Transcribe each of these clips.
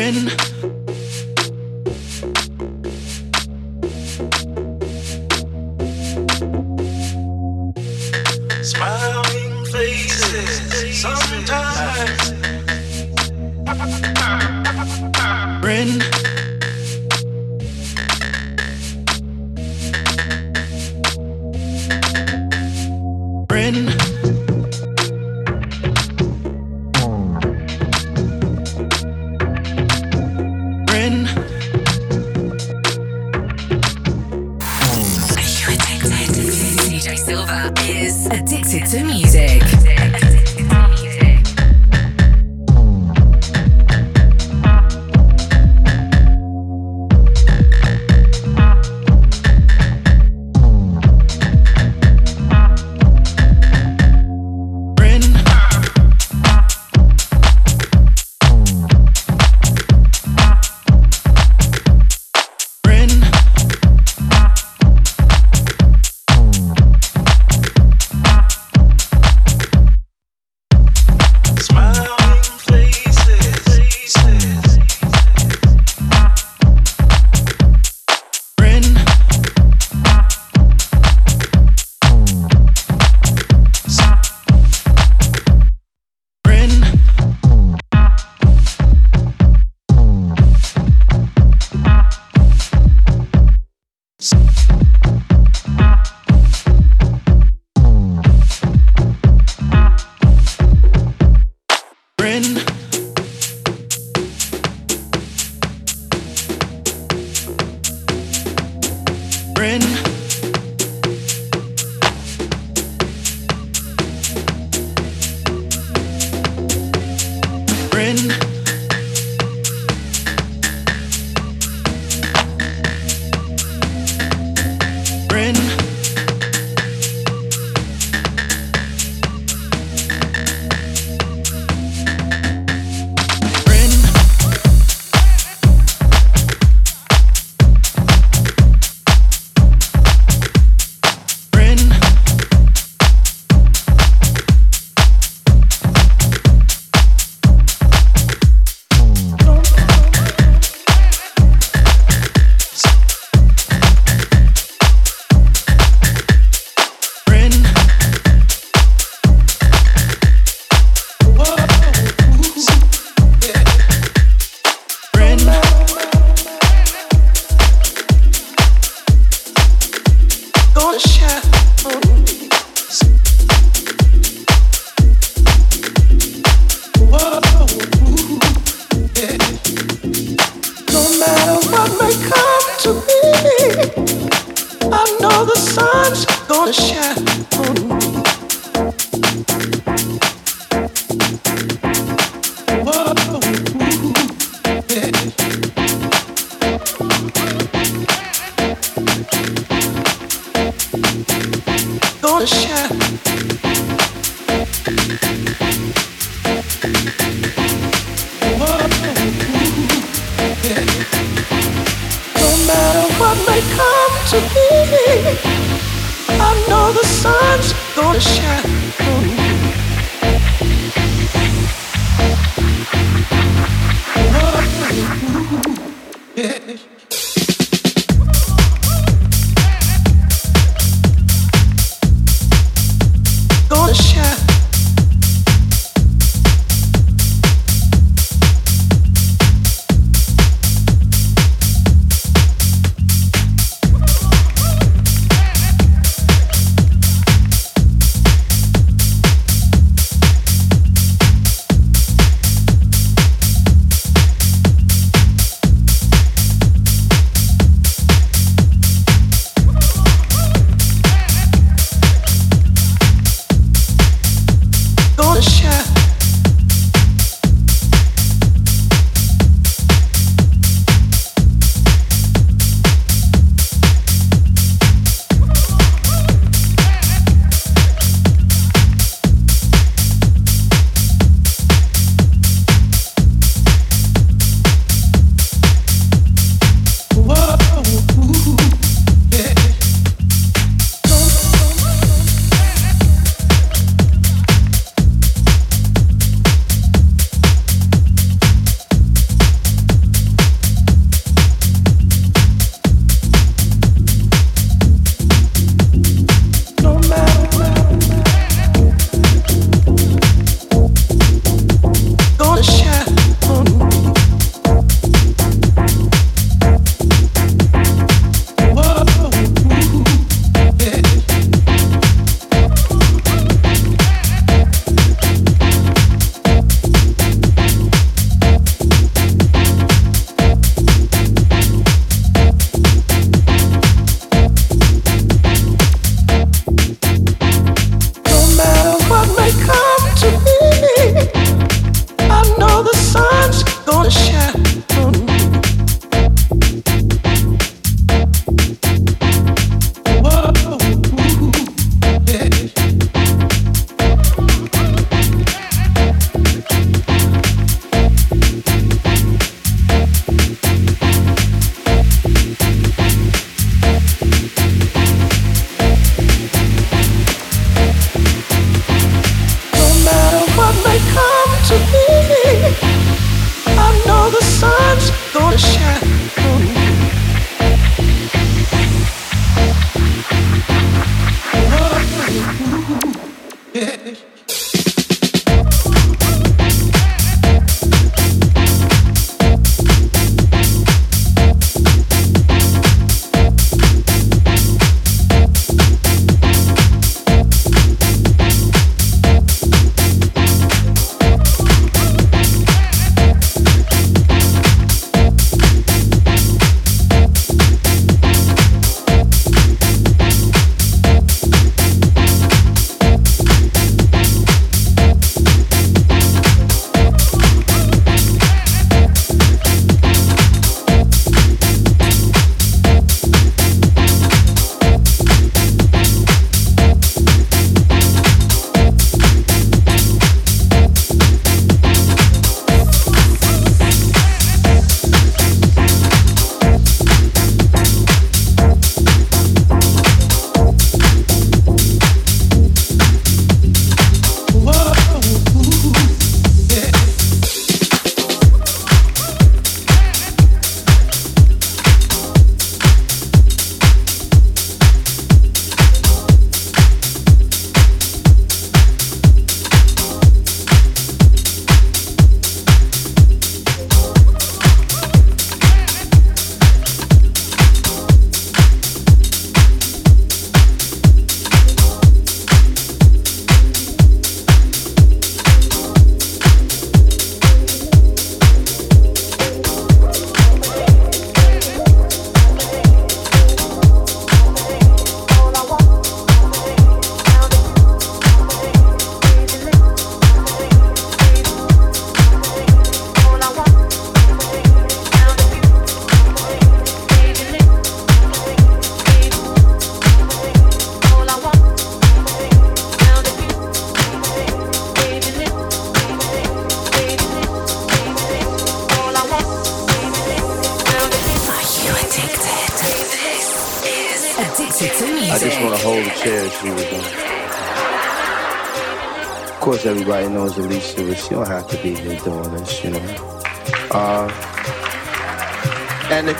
friend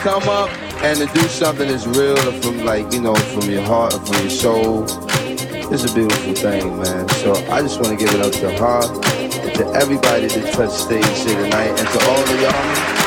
come up and to do something that's real from like, you know, from your heart from your soul, it's a beautiful thing, man. So I just want to give it up to her to everybody that touched stage here tonight and to all of y'all.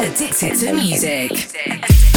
Addicted to music.